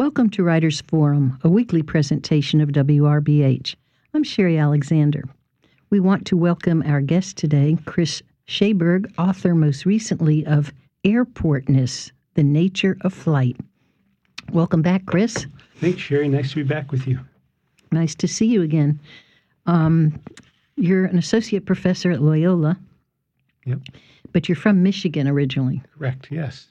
Welcome to Writers Forum, a weekly presentation of WRBH. I'm Sherry Alexander. We want to welcome our guest today, Chris Schaberg, author most recently of Airportness The Nature of Flight. Welcome back, Chris. Thanks, Sherry. Nice to be back with you. Nice to see you again. Um, you're an associate professor at Loyola. Yep. But you're from Michigan originally. Correct, yes.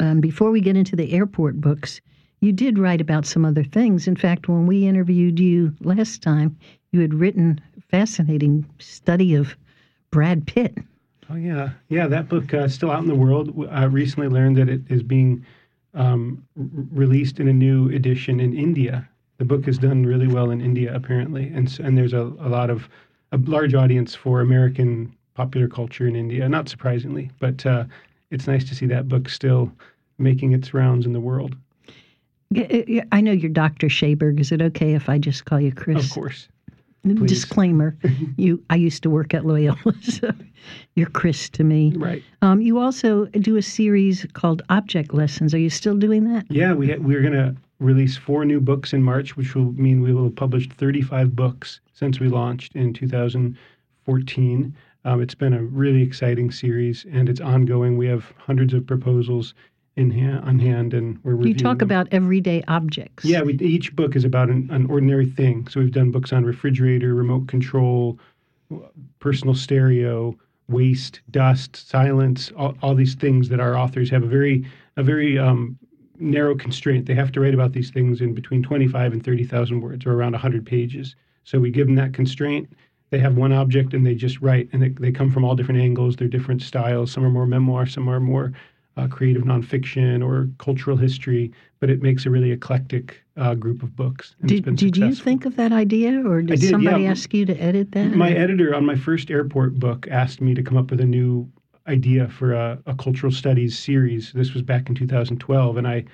Um, before we get into the airport books, you did write about some other things. In fact, when we interviewed you last time, you had written a fascinating study of Brad Pitt. Oh yeah, yeah. That book uh, still out in the world. I recently learned that it is being um, r- released in a new edition in India. The book has done really well in India, apparently, and and there's a, a lot of a large audience for American popular culture in India. Not surprisingly, but uh, it's nice to see that book still making its rounds in the world. I know you're Dr. Schaberg. Is it okay if I just call you Chris? Of course. Please. Disclaimer: You, I used to work at Loyola, so you're Chris to me. Right. Um, you also do a series called Object Lessons. Are you still doing that? Yeah, we ha- we're going to release four new books in March, which will mean we will have published 35 books since we launched in 2014. Um, it's been a really exciting series, and it's ongoing. We have hundreds of proposals in hand, on hand, and we're You talk them. about everyday objects. Yeah, we, each book is about an, an ordinary thing. So we've done books on refrigerator, remote control, personal stereo, waste, dust, silence, all, all these things that our authors have a very a very um, narrow constraint. They have to write about these things in between 25 and 30,000 words, or around 100 pages. So we give them that constraint. They have one object and they just write, and they, they come from all different angles. They're different styles. Some are more memoir, some are more uh, creative nonfiction or cultural history, but it makes a really eclectic uh, group of books. Did, did you think of that idea, or did, did, somebody yeah. ask you to edit that? My editor on my first airport book asked me to come up with a new idea for a, a cultural studies series. This was back in 2012, and I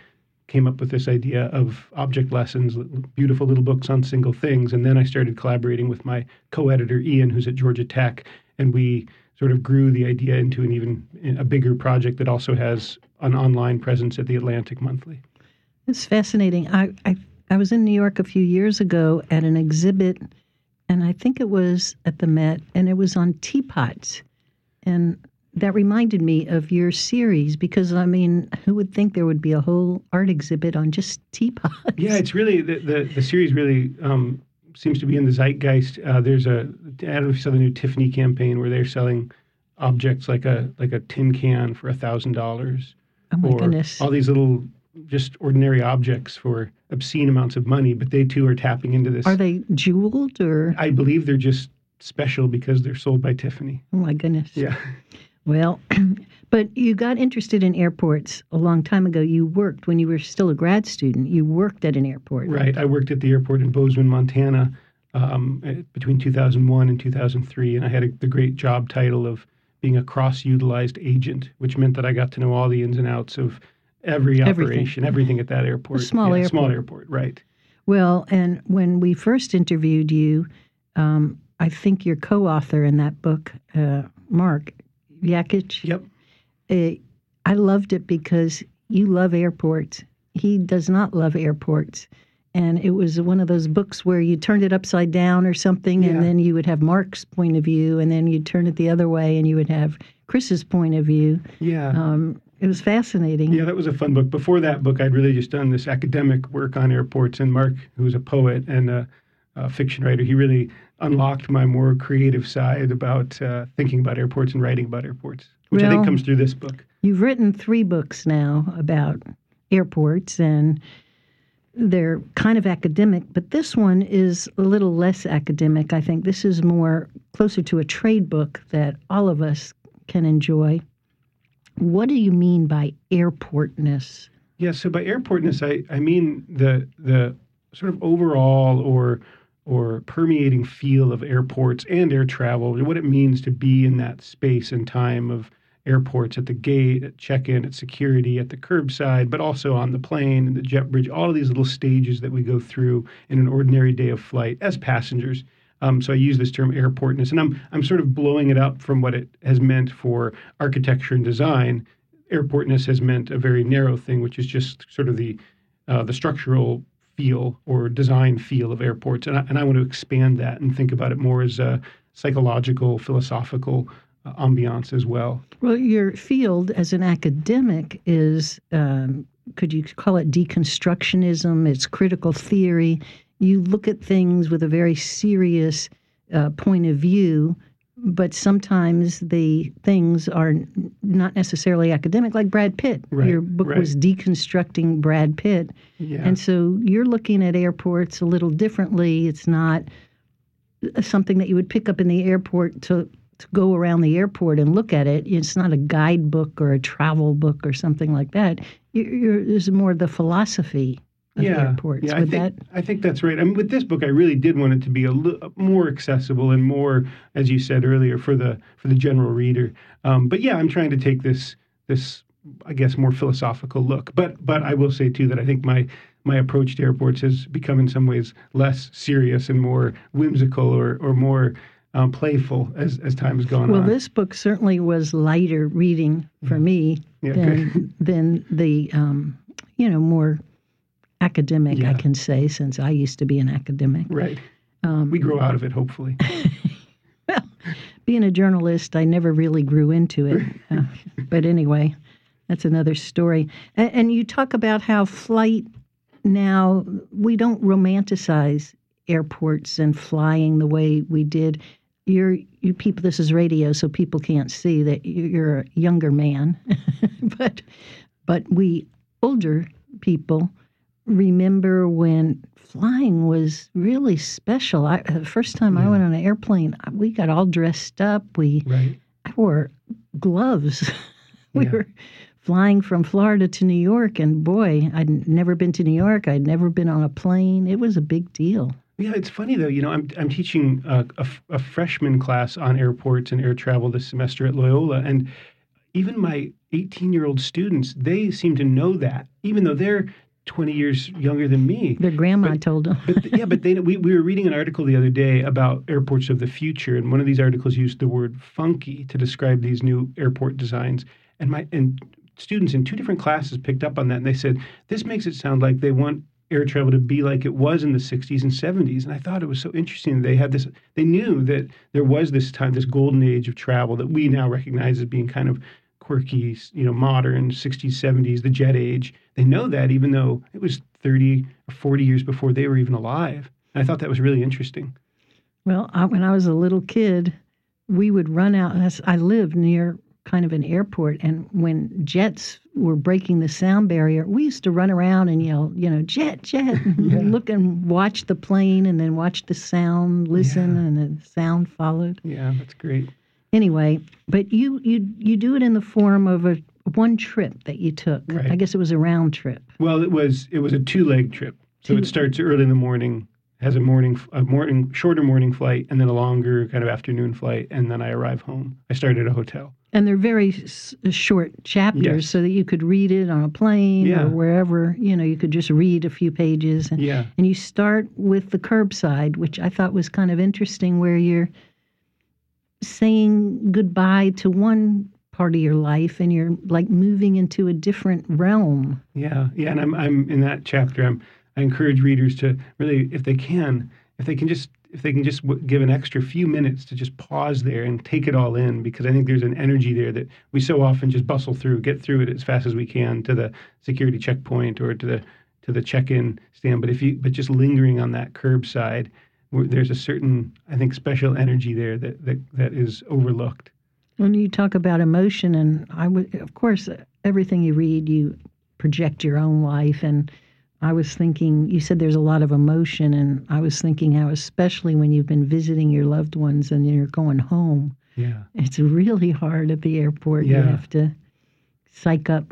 came up with this idea of object lessons, beautiful little books on single things. And then I started collaborating with my co editor, Ian, who's at Georgia Tech, and we sort of grew the idea into an even a bigger project that also has an online presence at the Atlantic Monthly. It's fascinating. I, I I was in New York a few years ago at an exhibit, and I think it was at the Met, and it was on teapots, and that reminded me of your series because I mean, who would think there would be a whole art exhibit on just teapots? Yeah, it's really the the, the series really um, seems to be in the zeitgeist. Uh, there's a I don't know if you saw the new Tiffany campaign where they're selling objects like a like a tin can for a thousand dollars. Oh my or goodness! All these little just ordinary objects for obscene amounts of money, but they too are tapping into this. Are they jeweled or? I believe they're just special because they're sold by Tiffany. Oh my goodness! Yeah. Well, but you got interested in airports a long time ago. You worked when you were still a grad student. You worked at an airport. Right. I worked at the airport in Bozeman, Montana, um, between 2001 and 2003, and I had a, the great job title of being a cross-utilized agent, which meant that I got to know all the ins and outs of every operation, everything, everything at that airport. A small yeah, airport. Small airport, right. Well, and when we first interviewed you, um, I think your co-author in that book, uh, Mark Yakich. Yep. Uh, I loved it because you love airports. He does not love airports. And it was one of those books where you turned it upside down or something, Yeah. and then you would have Mark's point of view, and then you'd turn it the other way, and you would have Chris's point of view. Yeah. Um, it was fascinating. Yeah, that was a fun book. Before that book, I'd really just done this academic work on airports. And Mark, who's a poet and a, a fiction writer, he really unlocked my more creative side about uh, thinking about airports and writing about airports, which I think comes through this book. You've written three books now about airports, and they're kind of academic, but this one is a little less academic. I think this is more closer to a trade book that all of us can enjoy. What do you mean by airportness? Yeah, so by airportness, I, I mean the the sort of overall or or permeating feel of airports and air travel, what it means to be in that space and time of airports at the gate, at check-in, at security, at the curbside, but also on the plane and the jet bridge, all of these little stages that we go through in an ordinary day of flight as passengers. Um, so I use this term airportness, and I'm I'm sort of blowing it up from what it has meant for architecture and design. Airportness has meant a very narrow thing, which is just sort of the uh, the structural feel or design feel of airports, and I, and I want to expand that and think about it more as a psychological, philosophical uh, ambiance as well. Well, your field as an academic is, um, could you call it deconstructionism? It's critical theory. You look at things with a very serious uh, point of view, but sometimes the things are not necessarily academic, like Brad Pitt. Right, Your book right. was deconstructing Brad Pitt. Yeah. And so you're looking at airports a little differently. It's not uh, something that you would pick up in the airport to to go around the airport and look at it. It's not a guidebook or a travel book or something like that. You're, you're, there's more the philosophy yeah, airports. yeah, I Would think that I think that's right. I mean, with this book, I really did want it to be a li- more accessible and more, as you said earlier, for the for the general reader. Um, but yeah, I'm trying to take this this I guess more philosophical look. But but I will say too that I think my my approach to airports has become in some ways less serious and more whimsical or or more um, playful as as time has gone well, on. Well, this book certainly was lighter reading for me Yeah, than than the um, you know more academic. I can say since I used to be an academic. right. Um, We grow out of it, hopefully. Well, being a journalist, I never really grew into it. Uh, but anyway, that's another story. And, and you talk about how flight now, we don't romanticize airports and flying the way we did. You're, you people, this is radio, so people can't see that you're a younger man. but, but we older people remember when flying was really special. I, the first time I went on an airplane, we got all dressed up. We right. I wore gloves. we Yeah. were flying from Florida to New York, and boy, I'd never been to New York. I'd never been on a plane. It was a big deal. Yeah, it's funny though. You know, I'm I'm teaching a, a, a freshman class on airports and air travel this semester at Loyola, and even my 18 year old students, they seem to know that, even though they're 20 years younger than me. Their grandma But- told them. But yeah, but they we, we were reading an article the other day about airports of the future, and one of these articles used the word funky to describe these new airport designs. And my and students in two different classes picked up on that, and they said this makes it sound like they want air travel to be like it was in the 60s and 70s. And I thought it was so interesting. They had this. They knew that there was this time, this golden age of travel that we now recognize as being kind of quirky, you know, modern 60s, 70s, the jet age. They know that even though it was 30 or 40 years before they were even alive. And I thought that was really interesting. Well, I, when I was a little kid, we would run out. I lived near kind of an airport, and when jets were breaking the sound barrier, we used to run around and yell, you know, jet, jet, and look and watch the plane, and then watch the sound, listen, Yeah. and the sound followed. Yeah, that's great. Anyway, but you you you do it in the form of a one trip that you took. Right. I guess it was a round trip. Well, it was it was a two leg trip. So Two- it starts early in the morning, has a morning a morning shorter morning flight, and then a longer kind of afternoon flight, and then I arrive home. I start at a hotel. And they're very s- uh, short chapters, Yes. so that you could read it on a plane Yeah. or wherever. You know, you could just read a few pages. And, Yeah, and you start with the curbside, which I thought was kind of interesting, where you're saying goodbye to one part of your life and you're like moving into a different realm. yeah, yeah. And I'm I'm in that chapter. I'm I encourage readers to really, if they can, if they can just if they can just w- give an extra few minutes to just pause there and take it all in, because I think there's an energy there that we so often just bustle through, get through it as fast as we can to the security checkpoint or to the to the check-in stand. But if you but just lingering on that curbside, there's a certain I think special energy there that that, that is overlooked. When you talk about emotion, and I would, of course, everything you read, you project your own life. And I was thinking, you said there's a lot of emotion, and I was thinking how, especially when you've been visiting your loved ones and you're going home, Yeah, it's really hard at the airport. Yeah. You have to psych up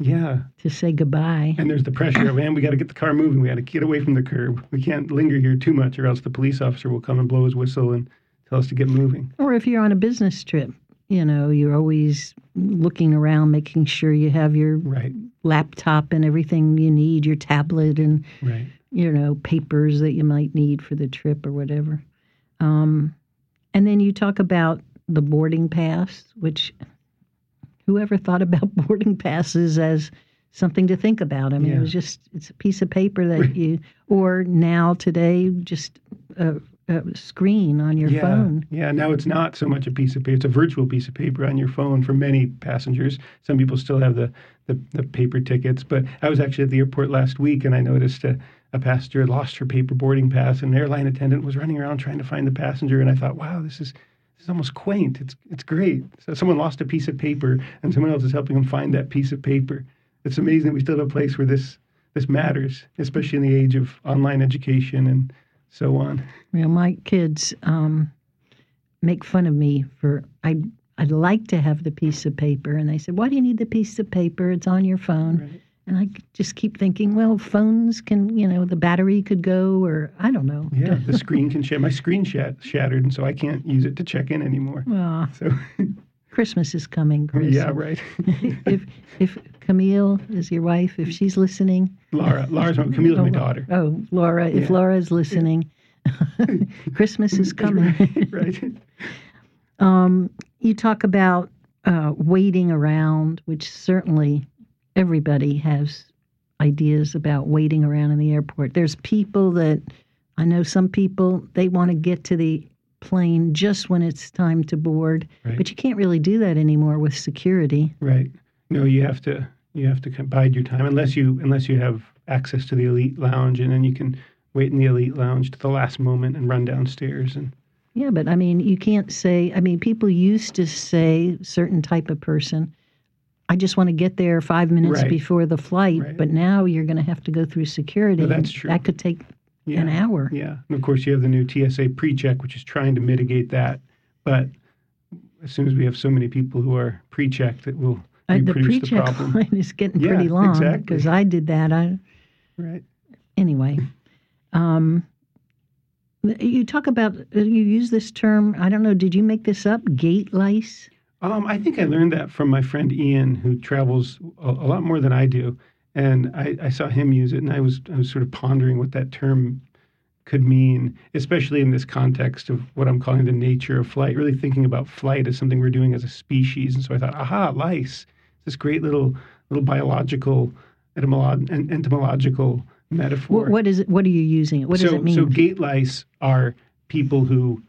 yeah. to say goodbye. And there's the pressure of, man, we got to get the car moving. We got to get away from the curb. We can't linger here too much, or else the police officer will come and blow his whistle and tell us to get moving. Or if you're on a business trip, you know, you're always looking around, making sure you have your Right, laptop and everything you need, your tablet and right. you know, papers that you might need for the trip or whatever. Um, and then you talk about the boarding pass, which whoever thought about boarding passes as something to think about. I mean, Yeah. it was just it's a piece of paper that you, or now today just a, a screen on your yeah, phone. Yeah, now it's not so much a piece of paper; it's a virtual piece of paper on your phone for many passengers. Some people still have the the, the paper tickets, but I was actually at the airport last week, and I noticed a, a passenger lost her paper boarding pass, and an airline attendant was running around trying to find the passenger, and I thought, wow, this is is almost quaint. It's it's great. So someone lost a piece of paper, and someone else is helping them find that piece of paper. It's amazing that we still have a place where this this matters, especially in the age of online education and so on. You know, my kids um, make fun of me for I. I'd like to have the piece of paper, and they said, "Why do you need the piece of paper? It's on your phone." Right. And I just keep thinking, well, phones can, you know, the battery could go, or I don't know. Yeah, the screen can shatter. My screen shat- shattered, and so I can't use it to check in anymore. Well, So, Christmas is coming, Chris. yeah, right. if if Camille is your wife, if she's listening, Laura, Laura's my, Camille's my Oh, daughter. Oh, Laura, if Yeah. Laura is listening, Christmas is coming. right. Um, you talk about uh, waiting around, which certainly everybody has ideas about waiting around in the airport. There's people that I know some people they want to get to the plane just when it's time to board, Right. but you can't really do that anymore with security. Right. No, you have to you have to bide your time unless you unless you have access to the elite lounge, and then you can wait in the elite lounge to the last moment and run downstairs. And Yeah, but I mean, you can't say. I mean, people used to say certain type of person. I just want to get there five minutes Right. before the flight, Right. but now you're going to have to go through security. No, that's true. That could take yeah, an hour. yeah, and of course you have the new TSA pre-check, which is trying to mitigate that. But as soon as we have so many people who are pre-checked, it will Uh, the pre-check problem. line is getting Yeah, pretty long exactly. because I did that. I Right. anyway. Um, you talk about you use this term. I don't know. Did you make this up? Gate lice. Um, I think I learned that from my friend Ian, who travels a, a lot more than I do, and I, I saw him use it, and I was I was sort of pondering what that term could mean, especially in this context of what I'm calling the nature of flight. Really thinking about flight as something we're doing as a species, and so I thought, aha, lice, this great little little biological etymolo- entomological metaphor. What, what is it? What are you using? What does it mean? So gate lice are people who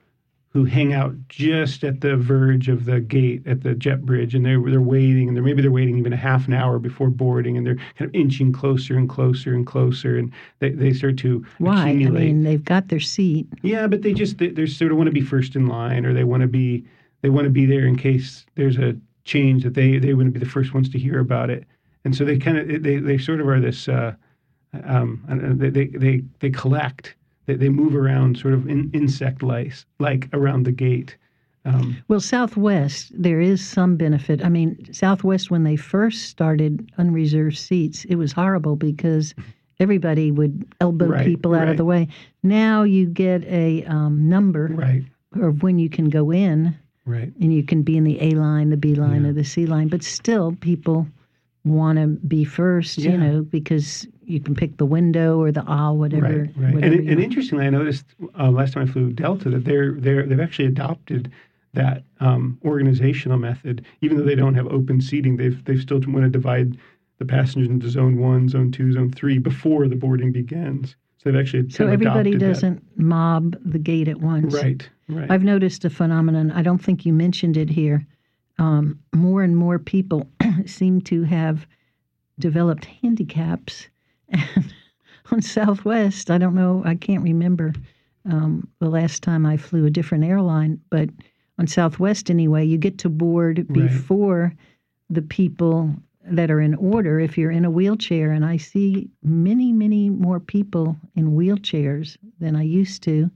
who hang out just at the verge of the gate at the jet bridge, and they're they're waiting, and they're maybe they're waiting even a half an hour before boarding, and they're kind of inching closer and closer and closer, and they, they start to Why? I mean, they've got their seat. yeah, but they just they, they sort of want to be first in line, or they want to be they want to be there in case there's a change that they they want to be the first ones to hear about it, and so they kind of they they sort of are this. Uh, um, they they they collect. They, they move around, sort of in, insect lice, like around the gate. Um, Well, Southwest, there is some benefit. I mean, Southwest, when they first started unreserved seats, it was horrible because everybody would elbow Right, people out right. of the way. Now you get a um, number right, of when you can go in, right, and you can be in the A line, the B line, Yeah. or the C line. But still, people want to be first, Yeah. you know, because you can pick the window or the aisle, whatever. right, right. whatever And, and interestingly, I noticed uh, last time I flew Delta that they're they're they've actually adopted that um, organizational method, even though they don't have open seating. They've they've still want to divide the passengers into zone one, zone two, zone three before the boarding begins. So they've actually so everybody doesn't mob the gate at once. Right, right. I've noticed a phenomenon. I don't think you mentioned it here. Um, more and more people seem to have developed handicaps. And on Southwest, I don't know, I can't remember um, the last time I flew a different airline, but on Southwest anyway, you get to board before the people that are in order if you're in a wheelchair. And I see many, many more people in wheelchairs than I used to.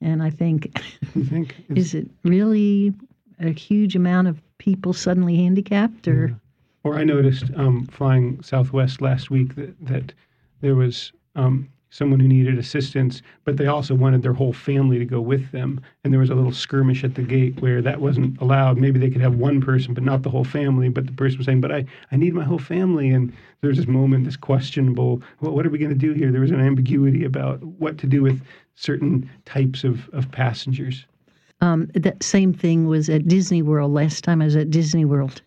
And I think think is it really a huge amount of people suddenly handicapped or Or I noticed um, flying Southwest last week that, that there was um, someone who needed assistance, but they also wanted their whole family to go with them. And there was a little skirmish at the gate where that wasn't allowed. Maybe they could have one person, but not the whole family. But the person was saying, "But I, I need my whole family." And there was this moment, this questionable, well, what are we going to do here? There was an ambiguity about what to do with certain types of, of passengers. um, that same thing was at Disney World last time I was at Disney World.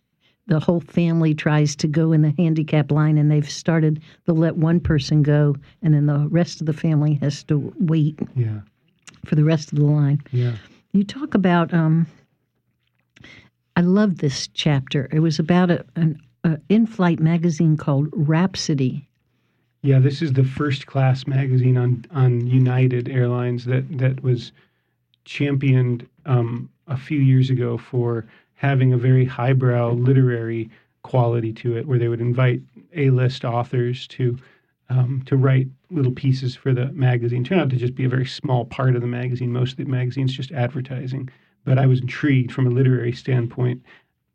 The whole family tries to go in the handicap line and they've started to let one person go and then the rest of the family has to wait Yeah. for the rest of the line. Yeah. You talk about um I love this chapter. It was about a, an a in-flight magazine called Rhapsody. Yeah, this is the first class magazine on on United Airlines that that was championed um, a few years ago for having a very highbrow literary quality to it, where they would invite A-list authors to um, to write little pieces for the magazine. Turned out to just be a very small part of the magazine. Most of the magazine's just advertising. But I was intrigued from a literary standpoint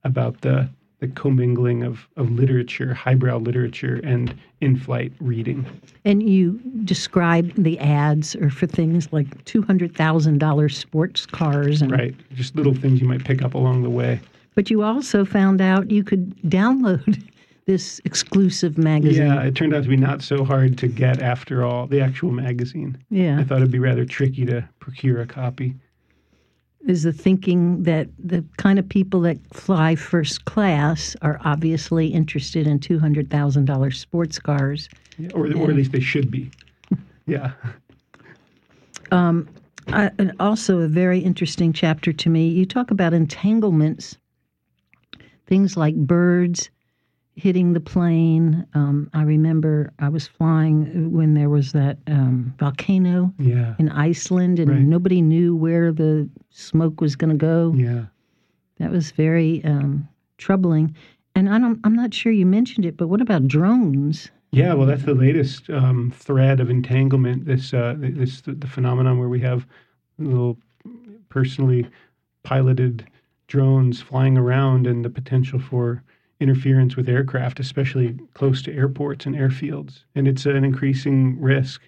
about the the commingling of, of literature, highbrow literature, and in-flight reading. And you describe the ads are for things like two hundred thousand dollars sports cars and Right, just little things you might pick up along the way. but you also found out you could download this exclusive magazine. Yeah, it turned out to be not so hard to get after all. The actual magazine. Yeah. I thought it'd be rather tricky to procure a copy. Is the thinking that the kind of people that fly first class are obviously interested in two hundred thousand dollars sports cars. Yeah, or, or at least they should be. Yeah. Um, I, and also, a very interesting chapter to me. You talk about entanglements, things like birds hitting the plane. Um, I remember I was flying when there was that um, volcano Yeah. in Iceland, and Right. nobody knew where the smoke was going to go. Yeah. That was very um, troubling. And I don't, I'm not sure you mentioned it, but what about drones? Yeah, well, that's the latest um, thread of entanglement. This, uh, this, the phenomenon where we have little personally piloted drones flying around, and the potential for interference with aircraft, especially close to airports and airfields, and it's an increasing risk.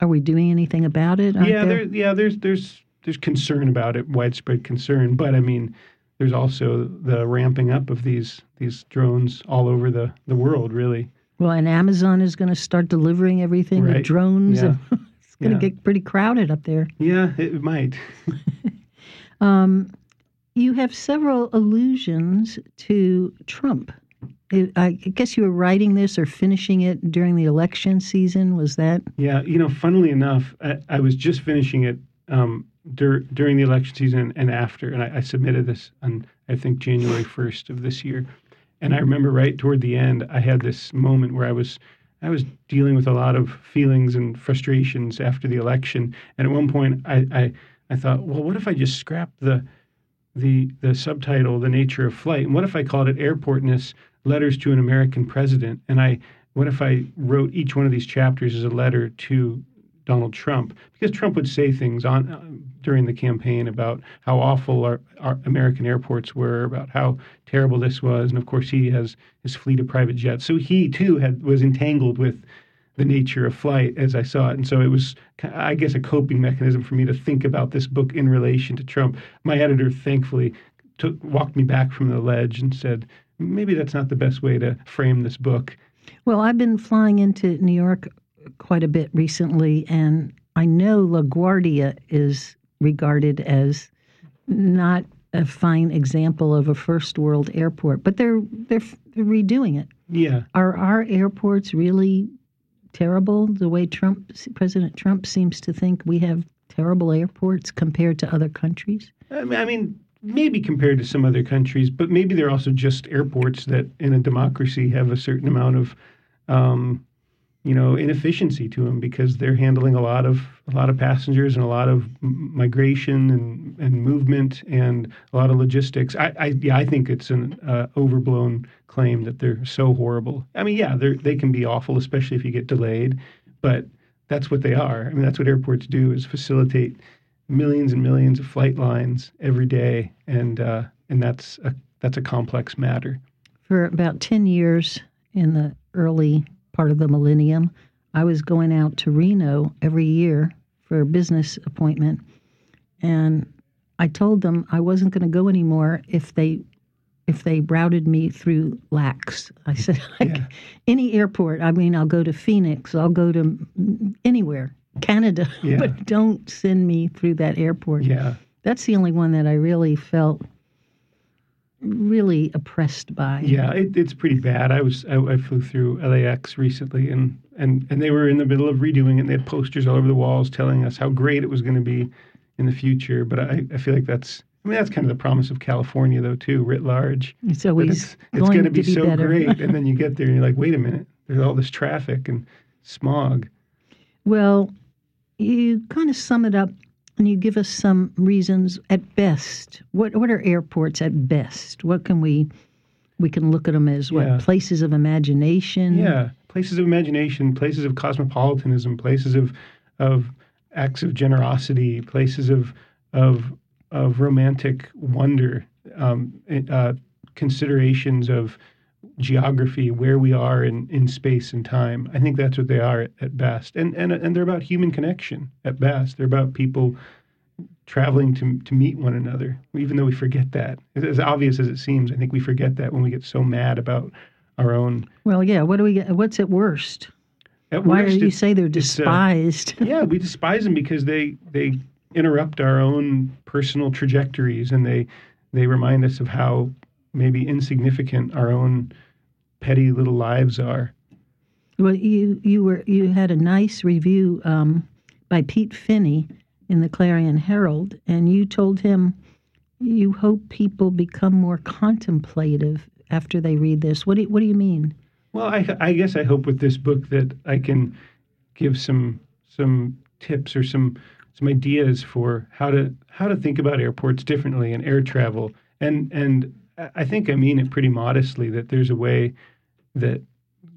Are we doing anything about it? Aren't yeah, there? there, yeah, there's there's there's concern about it, widespread concern, but I mean, there's also the ramping up of these these drones all over the the world, really. Well, and Amazon is going to start delivering everything with drones. Yeah. it's going to Yeah. get pretty crowded up there. Yeah, it might. Um, you have several allusions to Trump. I guess you were writing this or finishing it during the election season. Was that? Yeah, you know, funnily enough, I, I was just finishing it um, dur- during the election season and after, and I, I submitted this on I think January first of this year, and I remember right toward the end, I had this moment where I was I was dealing with a lot of feelings and frustrations after the election, and at one point I I, I thought, well, what if I just scrap the the the subtitle, "The Nature of Flight," and what if I called it "Airportness: Letters to an American President"? And I, what if I wrote each one of these chapters as a letter to Donald Trump? Because Trump would say things on uh, during the campaign about how awful our, our American airports were, about how terrible this was, and of course he has his fleet of private jets, so he too had was entangled with the nature of flight as I saw it. And so it was, I guess, a coping mechanism for me to think about this book in relation to Trump. My editor, thankfully, took walked me back from the ledge and said, maybe that's not the best way to frame this book. Well, I've been flying into New York quite a bit recently, and I know LaGuardia is regarded as not a fine example of a first world airport, but they're they're, they're redoing it. Yeah. Are our airports really terrible the way Trump President Trump seems to think we have terrible airports compared to other countries? I mean, I mean, maybe compared to some other countries, but maybe they're also just airports that in a democracy have a certain amount of, um, you know, inefficiency to them because they're handling a lot of a lot of passengers and a lot of migration and, and movement and a lot of logistics. I, I yeah, I think it's an uh, overblown claim that they're so horrible. I mean, yeah, they they can be awful, especially if you get delayed, but that's what they are. I mean, that's what airports do is facilitate millions and millions of flight lines every day, and uh, and that's a that's a complex matter. For about 10 years in the early part of the millennium, I was going out to Reno every year for a business appointment. And I told them I wasn't going to go anymore if they if they routed me through LAX. I said, like, Yeah. any airport. I mean, I'll go to Phoenix, I'll go to anywhere, Canada, Yeah. but don't send me through that airport. Yeah, That's the only one that I really felt really oppressed by. Yeah, it, it's pretty bad. I was I, I, flew through LAX recently, and and and they were in the middle of redoing it. and They had posters all over the walls telling us how great it was going to be in the future. But I, I feel like that's I mean that's kind of the promise of California though too, writ large. It's always it's, it's going to be, be so better. great, and then you get there and you're like, wait a minute, there's all this traffic and smog. Well, you kind of sum it up and you give us some reasons at best. What what are airports at best? What can we we can look at them as what Yeah. places of imagination? Yeah, places of imagination, places of cosmopolitanism, places of of acts of generosity, places of of of romantic wonder, um, uh, considerations of geography, where we are in, in space and time. I think that's what they are at, at best, and and and they're about human connection at best. They're about people traveling to to meet one another. Even though we forget that, as obvious as it seems, I think we forget that when we get so mad about our own. Well, yeah. What do we? get? What's at worst? At Why worst, do you say they're uh, despised? yeah, we despise them because they they interrupt our own personal trajectories and they they remind us of how maybe insignificant our own petty little lives are. Well, you you were you had a nice review um, by Pete Finney in the Clarion Herald, and you told him you hope people become more contemplative after they read this. What do you, what do you mean? Well, I I guess I hope with this book that I can give some some tips or some some ideas for how to how to think about airports differently and air travel. And and I think I mean it pretty modestly that there's a way that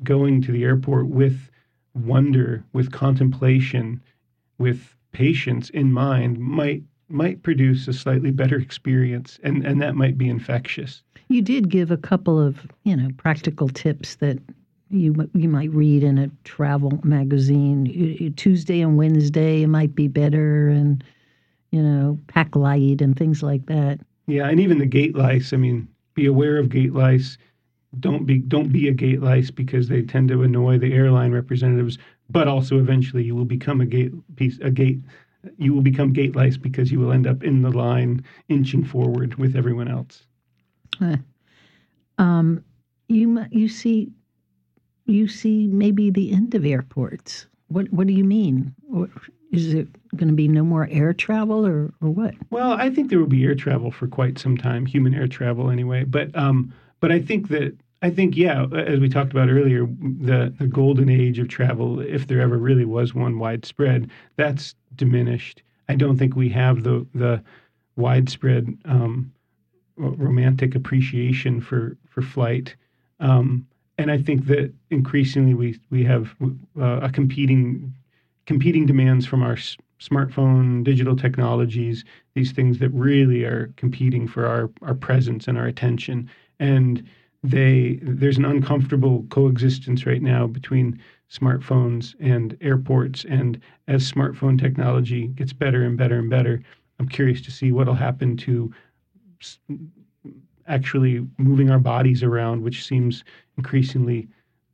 going to the airport with wonder, with contemplation, with patience in mind might might produce a slightly better experience and and that might be infectious. You did give a couple of you know practical tips that you you might read in a travel magazine. Tuesday and Wednesday it might be better, and you know pack light and things like that. Yeah, and even the gate lice. I mean, be aware of gate lice. Don't be don't be a gate lice because they tend to annoy the airline representatives. But also, eventually, you will become a gate piece a gate. You will become gate lice because you will end up in the line, inching forward with everyone else. Um, you you see, you see maybe the end of airports. What what do you mean? Is it going to be no more air travel or or what? Well, I think there will be air travel for quite some time, human air travel anyway. But um, but I think that I think yeah, as we talked about earlier, the the golden age of travel, if there ever really was one widespread, that's diminished. I don't think we have the the widespread um, romantic appreciation for for flight. Um, and I think that increasingly we we have uh, a competing competing demands from our s- smartphone, digital technologies, these things that really are competing for our, our presence and our attention. And they there's an uncomfortable coexistence right now between smartphones and airports. And as smartphone technology gets better and better and better, I'm curious to see what'll happen to s- actually moving our bodies around, which seems increasingly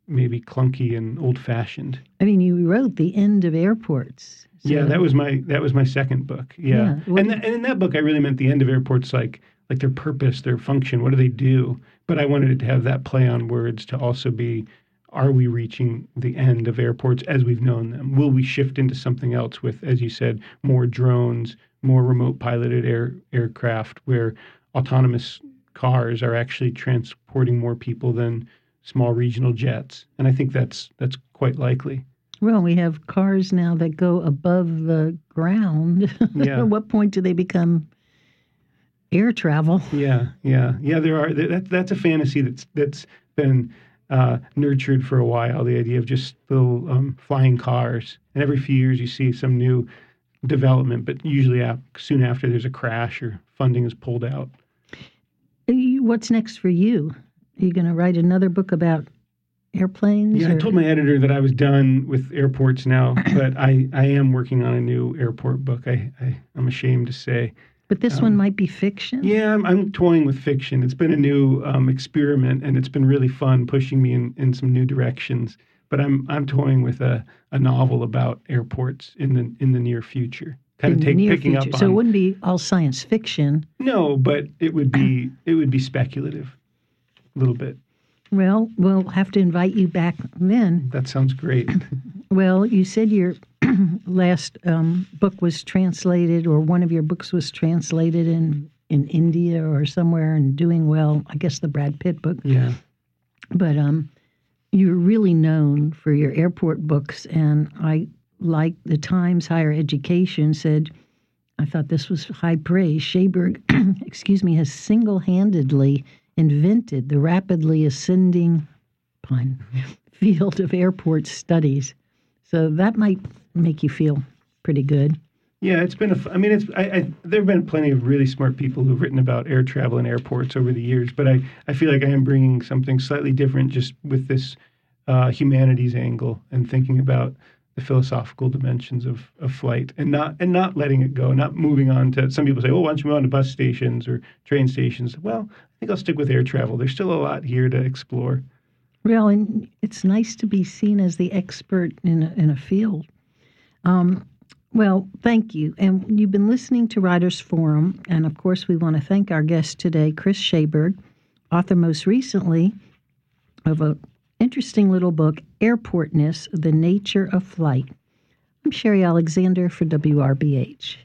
maybe clunky and old fashioned. I mean, you wrote the end of airports. Yeah, that was my that was my second book. Yeah, Yeah, and th- and in that book, I really meant the end of airports, like like their purpose, their function. What do they do? But I wanted it to have that play on words to also be: Are we reaching the end of airports as we've known them? Will we shift into something else with, as you said, more drones, more remote piloted air aircraft, where autonomous cars are actually transporting more people than small regional jets? And I think that's that's quite likely. Well, we have cars now that go above the ground. Yeah. At what point do they become air travel? Yeah, yeah, yeah. There are that. That's a fantasy that's that's been uh, nurtured for a while. The idea of just little um, flying cars, and every few years you see some new development, but usually ap- soon after there's a crash or funding is pulled out. What's next for you? Are you going to write another book about airplanes? Yeah, I told my editor that I was done with airports now, but I I am working on a new airport book. I, I I'm ashamed to say. but this um, one might be fiction. Yeah, I'm, I'm toying with fiction. It's been a new um, experiment, and it's been really fun, pushing me in, in some new directions. But I'm I'm toying with a, a novel about airports in the in the near future. Kind in of the take near picking future. up on. So it wouldn't be all science fiction. no, but it would be it would be speculative, a little bit. Well, we'll have to invite you back then. That sounds great. Well, you said your last um, book was translated, or one of your books was translated in in India or somewhere and doing well. I guess the Brad Pitt book. yeah. but um, you're really known for your airport books, and I like the Times Higher Education said. I thought this was high praise. Schaberg, excuse me, has single-handedly invented the rapidly ascending pun field of airport studies. So that might make you feel pretty good. Yeah, it's been a. I mean, it's. I, I there have been plenty of really smart people who've written about air travel and airports over the years, but I, I feel like I am bringing something slightly different, just with this uh, humanities angle and thinking about the philosophical dimensions of, of flight and not and not letting it go, not moving on to. Some people say, "Oh, why don't you move on to bus stations or train stations?" Well, I think I'll stick with air travel. There's still a lot here to explore. Well, and it's nice to be seen as the expert in a, in a field. Um, well, thank you. And you've been listening to Writers Forum. And of course, we want to thank our guest today, Chris Schaberg, author most recently of an interesting little book, Airportness The Nature of Flight. I'm Sherry Alexander for WRBH.